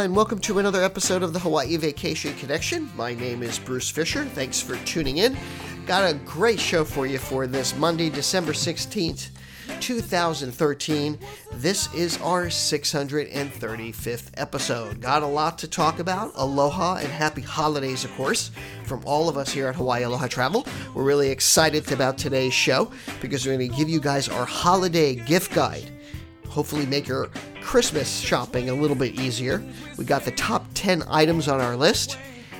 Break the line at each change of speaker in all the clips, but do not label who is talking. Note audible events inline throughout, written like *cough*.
And welcome to another episode of the Hawaii Vacation Connection. My name is Bruce Fisher. Thanks for tuning in. Got a great show for you for this Monday, December 16th, 2013. This is our 635th episode. Got a lot to talk about. Aloha and happy holidays, of course, from all of us here at Hawaii Aloha Travel. We're really excited about today's show because we're going to give you guys our holiday gift guide hopefully make your Christmas shopping a little bit easier. We got the top 10 items on our list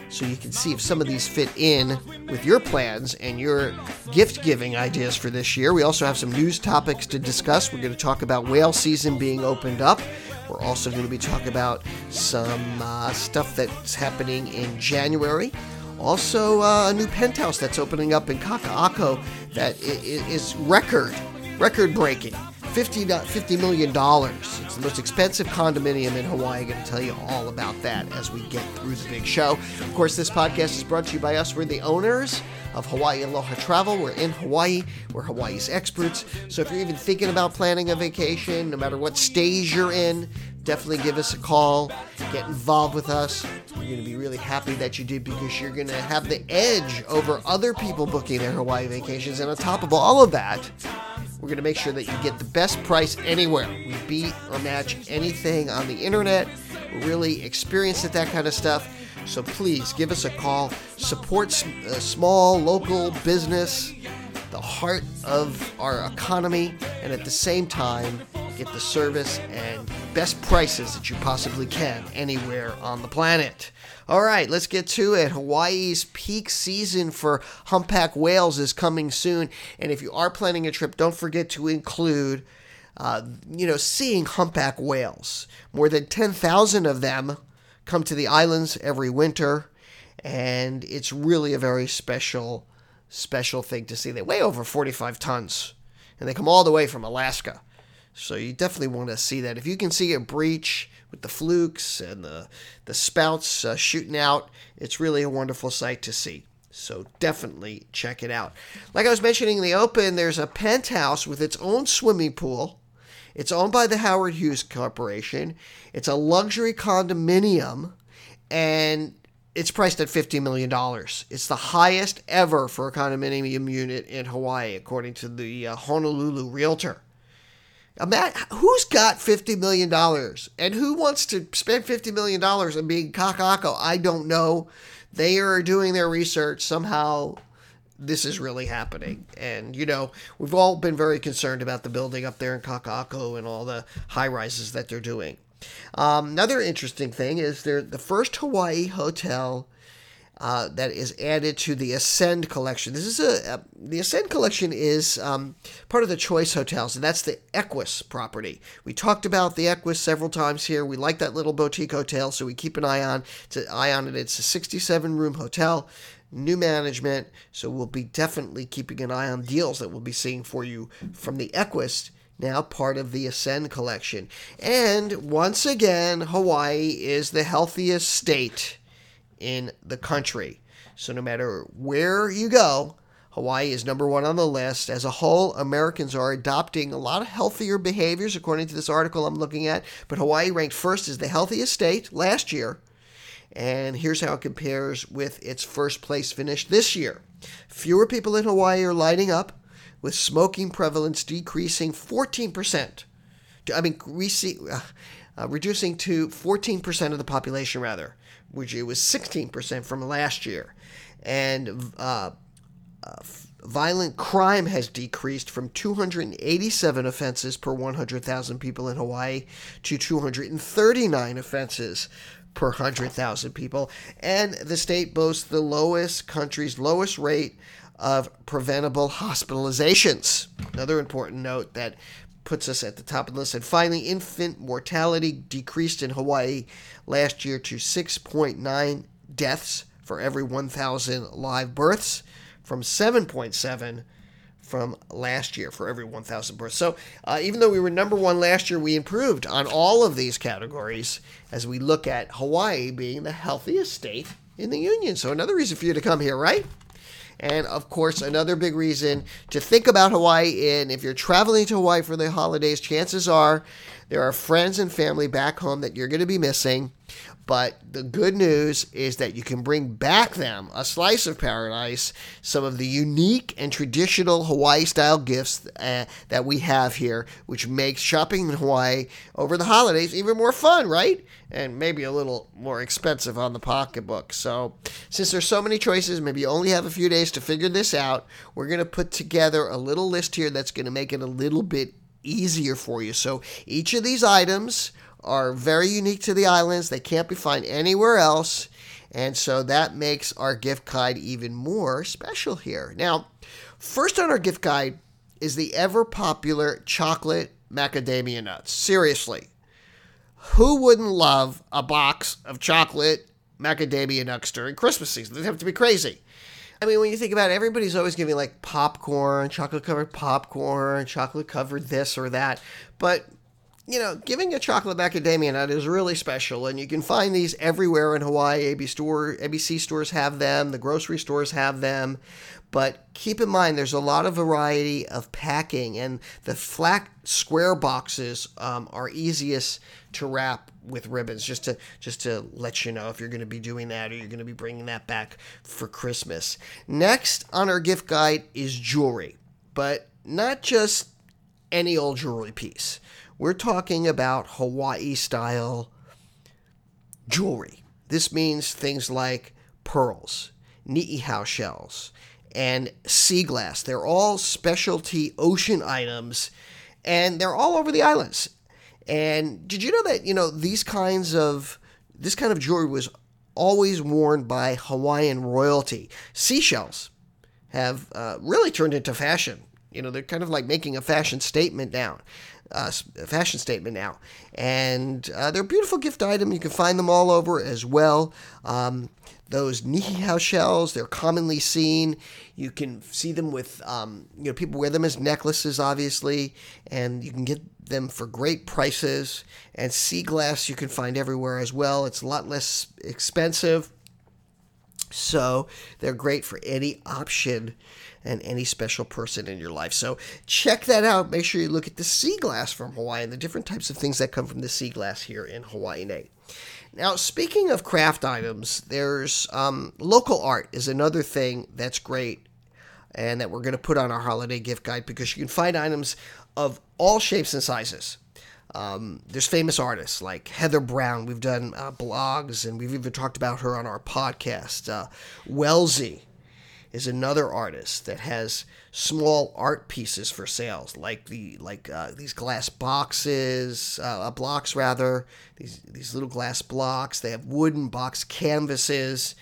so you can see if some of these fit in with your plans and your gift giving ideas for this year. We also have some news topics to discuss. We're going to talk about whale season being opened up. We're also going to be talking about some uh, stuff that's happening in January. Also, uh, a new penthouse that's opening up in Kaka'ako that is record, record breaking. 50, $50 million. It's the most expensive condominium in Hawaii. I'm going to tell you all about that as we get through the big show. Of course, this podcast is brought to you by us. We're the owners of Hawaii Aloha Travel. We're in Hawaii. We're Hawaii's experts. So if you're even thinking about planning a vacation, no matter what stage you're in, definitely give us a call. Get involved with us. We're going to be really happy that you did because you're going to have the edge over other people booking their Hawaii vacations. And on top of all of that, we're going to make sure that you get the best price anywhere. We beat or match anything on the internet. We're really experienced at that kind of stuff. So please give us a call. Support uh, small local business, the heart of our economy, and at the same time, get the service and best prices that you possibly can anywhere on the planet. All right, let's get to it. Hawaii's peak season for humpback whales is coming soon, and if you are planning a trip, don't forget to include, uh, you know, seeing humpback whales. More than 10,000 of them come to the islands every winter, and it's really a very special, special thing to see. They weigh over 45 tons, and they come all the way from Alaska. So you definitely want to see that. If you can see a breach with the flukes and the the spouts uh, shooting out, it's really a wonderful sight to see. So definitely check it out. Like I was mentioning in the open, there's a penthouse with its own swimming pool. It's owned by the Howard Hughes Corporation. It's a luxury condominium and it's priced at $50 million. It's the highest ever for a condominium unit in Hawaii, according to the uh, Honolulu Realtor. Who's got $50 million and who wants to spend $50 million on being Kaka'ako? I don't know. They are doing their research. Somehow this is really happening. And, you know, we've all been very concerned about the building up there in Kaka'ako and all the high rises that they're doing. Um, another interesting thing is they're the first Hawaii hotel uh, that is added to the Ascend collection. This is a, a the Ascend collection is um, part of the Choice Hotels, and that's the Equus property. We talked about the Equus several times here. We like that little boutique hotel, so we keep an eye on to eye on it. It's a 67 room hotel. New management, so we'll be definitely keeping an eye on deals that we'll be seeing for you from the Equus now part of the Ascend collection. And once again, Hawaii is the healthiest state in the country. So no matter where you go, Hawaii is number one on the list. As a whole, Americans are adopting a lot of healthier behaviors, according to this article I'm looking at. But Hawaii ranked first as the healthiest state last year. And here's how it compares with its first place finish this year. Fewer people in Hawaii are lighting up, with smoking prevalence decreasing 14%. I mean, uh, uh, reducing to 14% of the population, rather which it was 16% from last year. And uh, uh, violent crime has decreased from 287 offenses per 100,000 people in Hawaii to 239 offenses per 100,000 people. And the state boasts the lowest country's lowest rate of preventable hospitalizations. Another important note that puts us at the top of the list. And finally, infant mortality decreased in Hawaii last year to 6.9 deaths for every 1,000 live births from 7.7 from last year for every 1,000 births. So uh, even though we were number one last year, we improved on all of these categories as we look at Hawaii being the healthiest state in the union. So another reason for you to come here, right? And of course, another big reason to think about Hawaii. And if you're traveling to Hawaii for the holidays, chances are there are friends and family back home that you're going to be missing. But the good news is that you can bring back them a slice of paradise, some of the unique and traditional Hawaii style gifts uh, that we have here, which makes shopping in Hawaii over the holidays even more fun, right? And maybe a little more expensive on the pocketbook. So, since there's so many choices, maybe you only have a few days to figure this out, we're going to put together a little list here that's going to make it a little bit easier for you. So, each of these items are very unique to the islands. They can't be found anywhere else. And so that makes our gift guide even more special here. Now, first on our gift guide is the ever popular chocolate macadamia nuts. Seriously, who wouldn't love a box of chocolate macadamia nuts during Christmas season? They have to be crazy. I mean, when you think about it, everybody's always giving like popcorn, chocolate covered popcorn, chocolate covered this or that. But you know, giving a chocolate macadamia nut is really special, and you can find these everywhere in Hawaii. AB store, ABC stores have them, the grocery stores have them. But keep in mind, there's a lot of variety of packing, and the flat square boxes um, are easiest to wrap with ribbons. Just to just to let you know if you're going to be doing that or you're going to be bringing that back for Christmas. Next on our gift guide is jewelry, but not just any old jewelry piece. We're talking about Hawaii style jewelry. This means things like pearls, niihau shells, and sea glass. They're all specialty ocean items and they're all over the islands. And did you know that, you know, these kinds of this kind of jewelry was always worn by Hawaiian royalty. Seashells have uh, really turned into fashion. You know, they're kind of like making a fashion statement now uh, fashion statement now. And uh, they're a beautiful gift item. You can find them all over as well. Um, those niihau shells, they're commonly seen. You can see them with, um, you know, people wear them as necklaces, obviously, and you can get them for great prices. And sea glass you can find everywhere as well. It's a lot less expensive. So they're great for any option and any special person in your life. So check that out. Make sure you look at the sea glass from Hawaii and the different types of things that come from the sea glass here in Hawaii. Now, speaking of craft items, there's um, local art is another thing that's great and that we're going to put on our holiday gift guide because you can find items of all shapes and sizes. Um, there's famous artists like Heather Brown. We've done uh, blogs and we've even talked about her on our podcast. Uh, Wellesley is another artist that has small art pieces for sales, like the like uh, these glass boxes, uh, blocks rather. These these little glass blocks. They have wooden box canvases.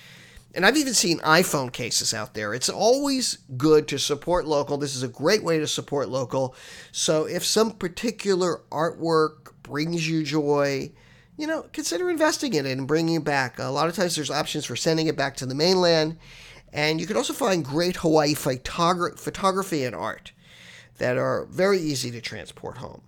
And I've even seen iPhone cases out there. It's always good to support local. This is a great way to support local. So if some particular artwork brings you joy, you know, consider investing in it and bringing it back. A lot of times there's options for sending it back to the mainland. And you can also find great Hawaii photogra- photography and art that are very easy to transport home.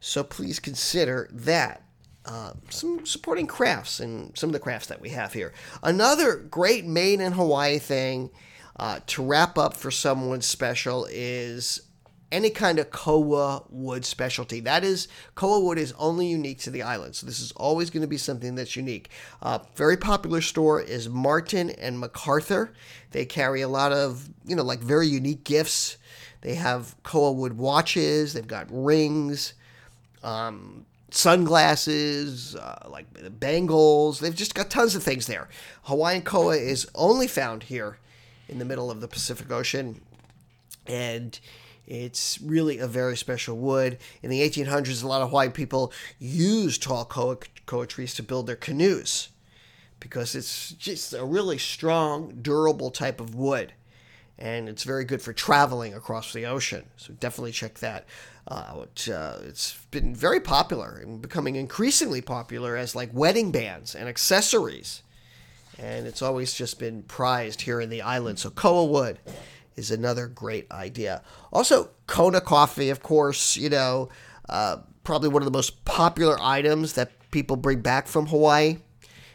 So please consider that. Uh, some supporting crafts and some of the crafts that we have here. Another great made in Hawaii thing uh, to wrap up for someone special is any kind of koa wood specialty. That is, koa wood is only unique to the island. So this is always going to be something that's unique. Uh, very popular store is Martin and MacArthur. They carry a lot of, you know, like very unique gifts. They have koa wood watches. They've got rings, um, sunglasses, uh, like bangles. They've just got tons of things there. Hawaiian koa is only found here in the middle of the Pacific Ocean. And it's really a very special wood. In the 1800s, a lot of white people used tall koa, koa trees to build their canoes because it's just a really strong, durable type of wood. And it's very good for traveling across the ocean. So definitely check that out. Uh, it's been very popular and becoming increasingly popular as like wedding bands and accessories. And it's always just been prized here in the island. So koa wood is another great idea. Also, Kona coffee, of course, you know, uh, probably one of the most popular items that people bring back from Hawaii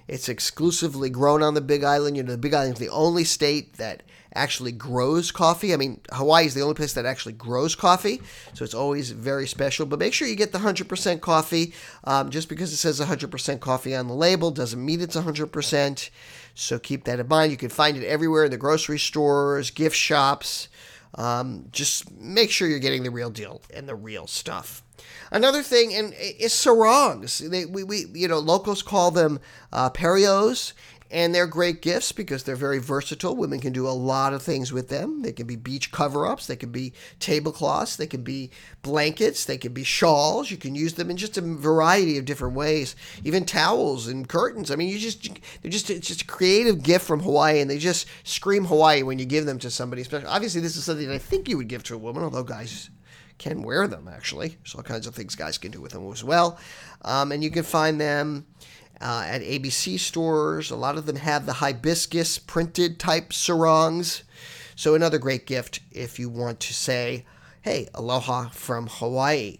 It's exclusively grown on the Big Island. You know, the Big Island is the only state that actually grows coffee. I mean, Hawaii is the only place that actually grows coffee, so it's always very special. But make sure you get the 100% coffee. Um, just because it says 100% coffee on the label doesn't mean it's 100%. So keep that in mind. You can find it everywhere in the grocery stores, gift shops. Um, just make sure you're getting the real deal and the real stuff. Another thing, and is sarongs. They, we, we, you know, locals call them uh, pareos, and they're great gifts because they're very versatile. Women can do a lot of things with them. They can be beach cover ups, they can be tablecloths, they can be blankets, they can be shawls. You can use them in just a variety of different ways, even towels and curtains. I mean, you just, they're just, it's just a creative gift from Hawaii, and they just scream Hawaii when you give them to somebody. Especially, obviously, this is something that I think you would give to a woman, although guys can wear them actually. There's all kinds of things guys can do with them as well. Um, and you can find them uh, at ABC stores. A lot of them have the hibiscus printed type sarongs. So, another great gift if you want to say, hey, aloha from Hawaii.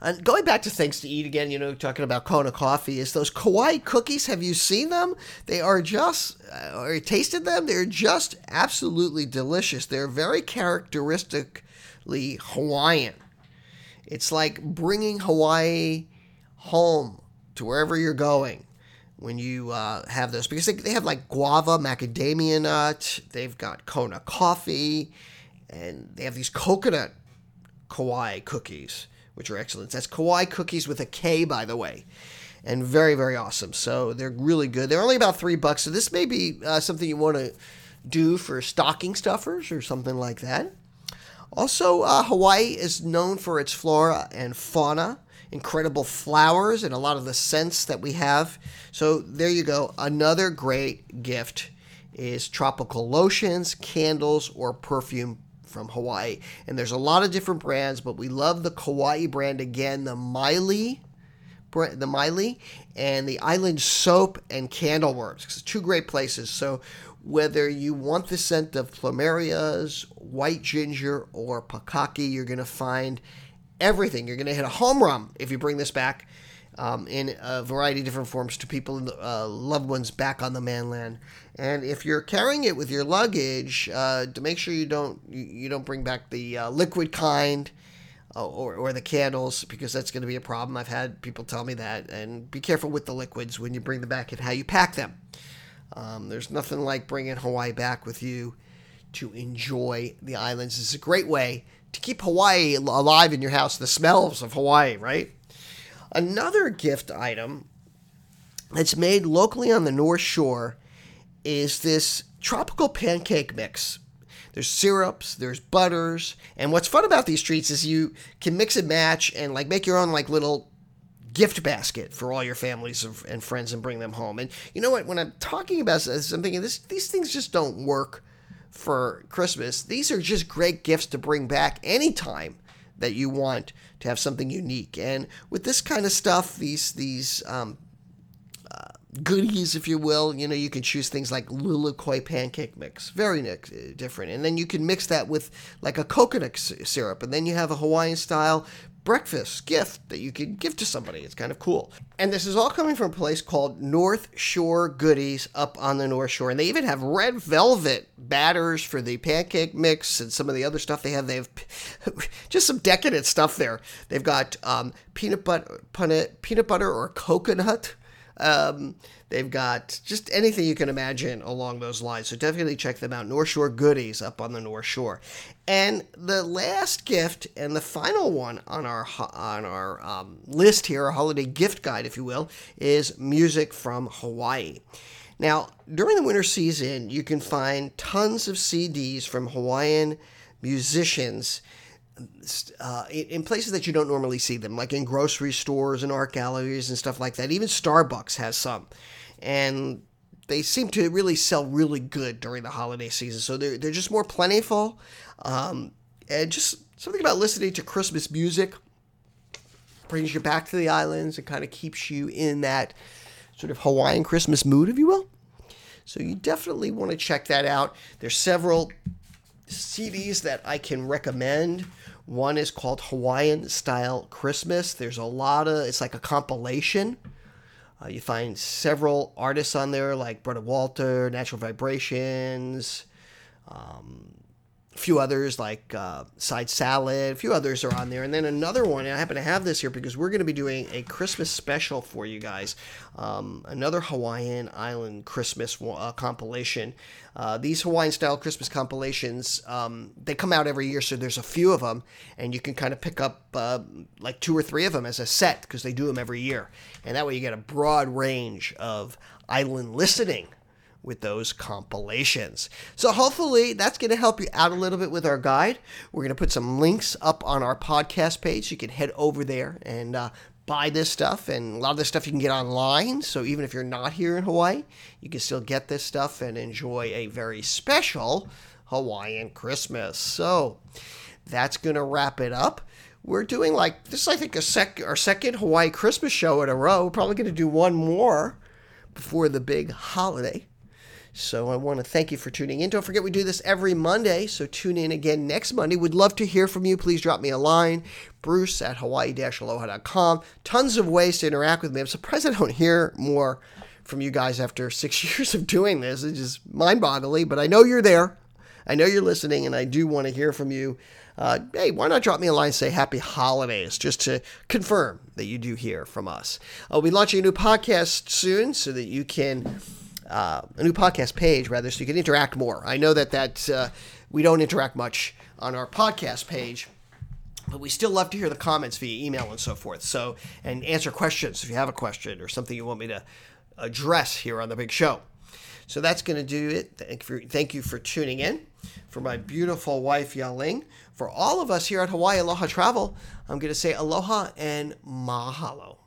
And going back to things to eat again, you know, talking about Kona coffee, is those Kauai cookies. Have you seen them? They are just, uh, or tasted them? They're just absolutely delicious. They're very characteristically Hawaiian. It's like bringing Hawaii home to wherever you're going when you uh, have those because they, they have like guava, macadamia nut, they've got Kona coffee, and they have these coconut Kauai cookies, which are excellent. That's Kauai cookies with a K, by the way, and very, very awesome. So they're really good. They're only about three bucks, so this may be uh, something you want to do for stocking stuffers or something like that. Also, uh, Hawaii is known for its flora and fauna incredible flowers and a lot of the scents that we have. So there you go. Another great gift is tropical lotions, candles, or perfume from Hawaii. And there's a lot of different brands, but we love the Kauai brand again, the Maile the Miley and the Island Soap and Candle Works. It's two great places. So whether you want the scent of plumerias, white ginger, or pikake, you're going to find everything. You're going to hit a home run if you bring this back um, in a variety of different forms to people, uh, loved ones back on the mainland. And if you're carrying it with your luggage, uh, to make sure you don't you, don't bring back the uh, liquid kind. Uh, or, or the candles because that's going to be a problem. I've had people tell me that, and be careful with the liquids when you bring them back and how you pack them. Um, there's nothing like bringing Hawaii back with you to enjoy the islands. It's a great way to keep Hawaii alive in your house, the smells of Hawaii, right? Another gift item that's made locally on the North Shore is this tropical pancake mix. There's syrups, there's butters, and what's fun about these treats is you can mix and match and like make your own like little gift basket for all your families and friends and bring them home. And you know what? When I'm talking about this, I'm thinking this, these things just don't work for Christmas. These are just great gifts to bring back anytime that you want to have something unique. And with this kind of stuff, these these um, uh, goodies, if you will, you know, you can choose things like lilikoi pancake mix, very different, and then you can mix that with like a coconut syrup, and then you have a Hawaiian style breakfast gift that you could give to somebody. It's kind of cool. And this is all coming from a place called North Shore Goodies up on the North Shore. And they even have red velvet batters for the pancake mix and some of the other stuff they have. They have *laughs* just some decadent stuff there. They've got um, peanut butter, peanut butter or coconut. Um, They've got just anything you can imagine along those lines. So definitely check them out. North Shore Goodies up on the North Shore. And the last gift and the final one on our on our um, list here, a holiday gift guide, if you will, is music from Hawaii. Now, during the winter season, you can find tons of CDs from Hawaiian musicians uh, in places that you don't normally see them, like in grocery stores and art galleries and stuff like that. Even Starbucks has some and they seem to really sell really good during the holiday season. So they're, they're just more plentiful. Um, and just something about listening to Christmas music brings you back to the islands and kind of keeps you in that sort of Hawaiian Christmas mood, if you will. So you definitely want to check that out. There's several CDs that I can recommend. One is called Hawaiian Style Christmas. There's a lot of, it's like a compilation Uh, you find several artists on there like Brother Walter, Natural Vibrations, um, a few others like uh, Side Salad, a few others are on there. And then another one, and I happen to have this here because we're going to be doing a Christmas special for you guys. Um, another Hawaiian Island Christmas uh, compilation. Uh, these Hawaiian style Christmas compilations, um, they come out every year, so there's a few of them, and you can kind of pick up uh, like two or three of them as a set because they do them every year. And that way you get a broad range of island listening with those compilations. So hopefully that's going to help you out a little bit with our guide. We're going to put some links up on our podcast page. You can head over there and uh, buy this stuff. And a lot of this stuff you can get online. So even if you're not here in Hawaii, you can still get this stuff and enjoy a very special Hawaiian Christmas. So that's going to wrap it up. We're doing like this, I think, a sec- our second Hawaii Christmas show in a row. We're probably going to do one more before the big holiday. So I want to thank you for tuning in. Don't forget we do this every Monday, so tune in again next Monday. We'd love to hear from you. Please drop me a line, bruce at hawaii-aloha.com. Tons of ways to interact with me. I'm surprised I don't hear more from you guys after *laughs* six years of doing this. It's just mind-boggling, but I know you're there. I know you're listening, and I do want to hear from you. Uh, hey, why not drop me a line and say happy holidays just to confirm that you do hear from us? I'll be launching a new podcast soon so that you can uh, a new podcast page rather, so you can interact more. I know that that uh, we don't interact much on our podcast page, but we still love to hear the comments via email and so forth. So and answer questions if you have a question or something you want me to address here on the big show. So that's going to do it. Thank you, for, thank you for tuning in. For my beautiful wife, Yaling, for all of us here at Hawaii Aloha Travel, I'm going to say aloha and mahalo.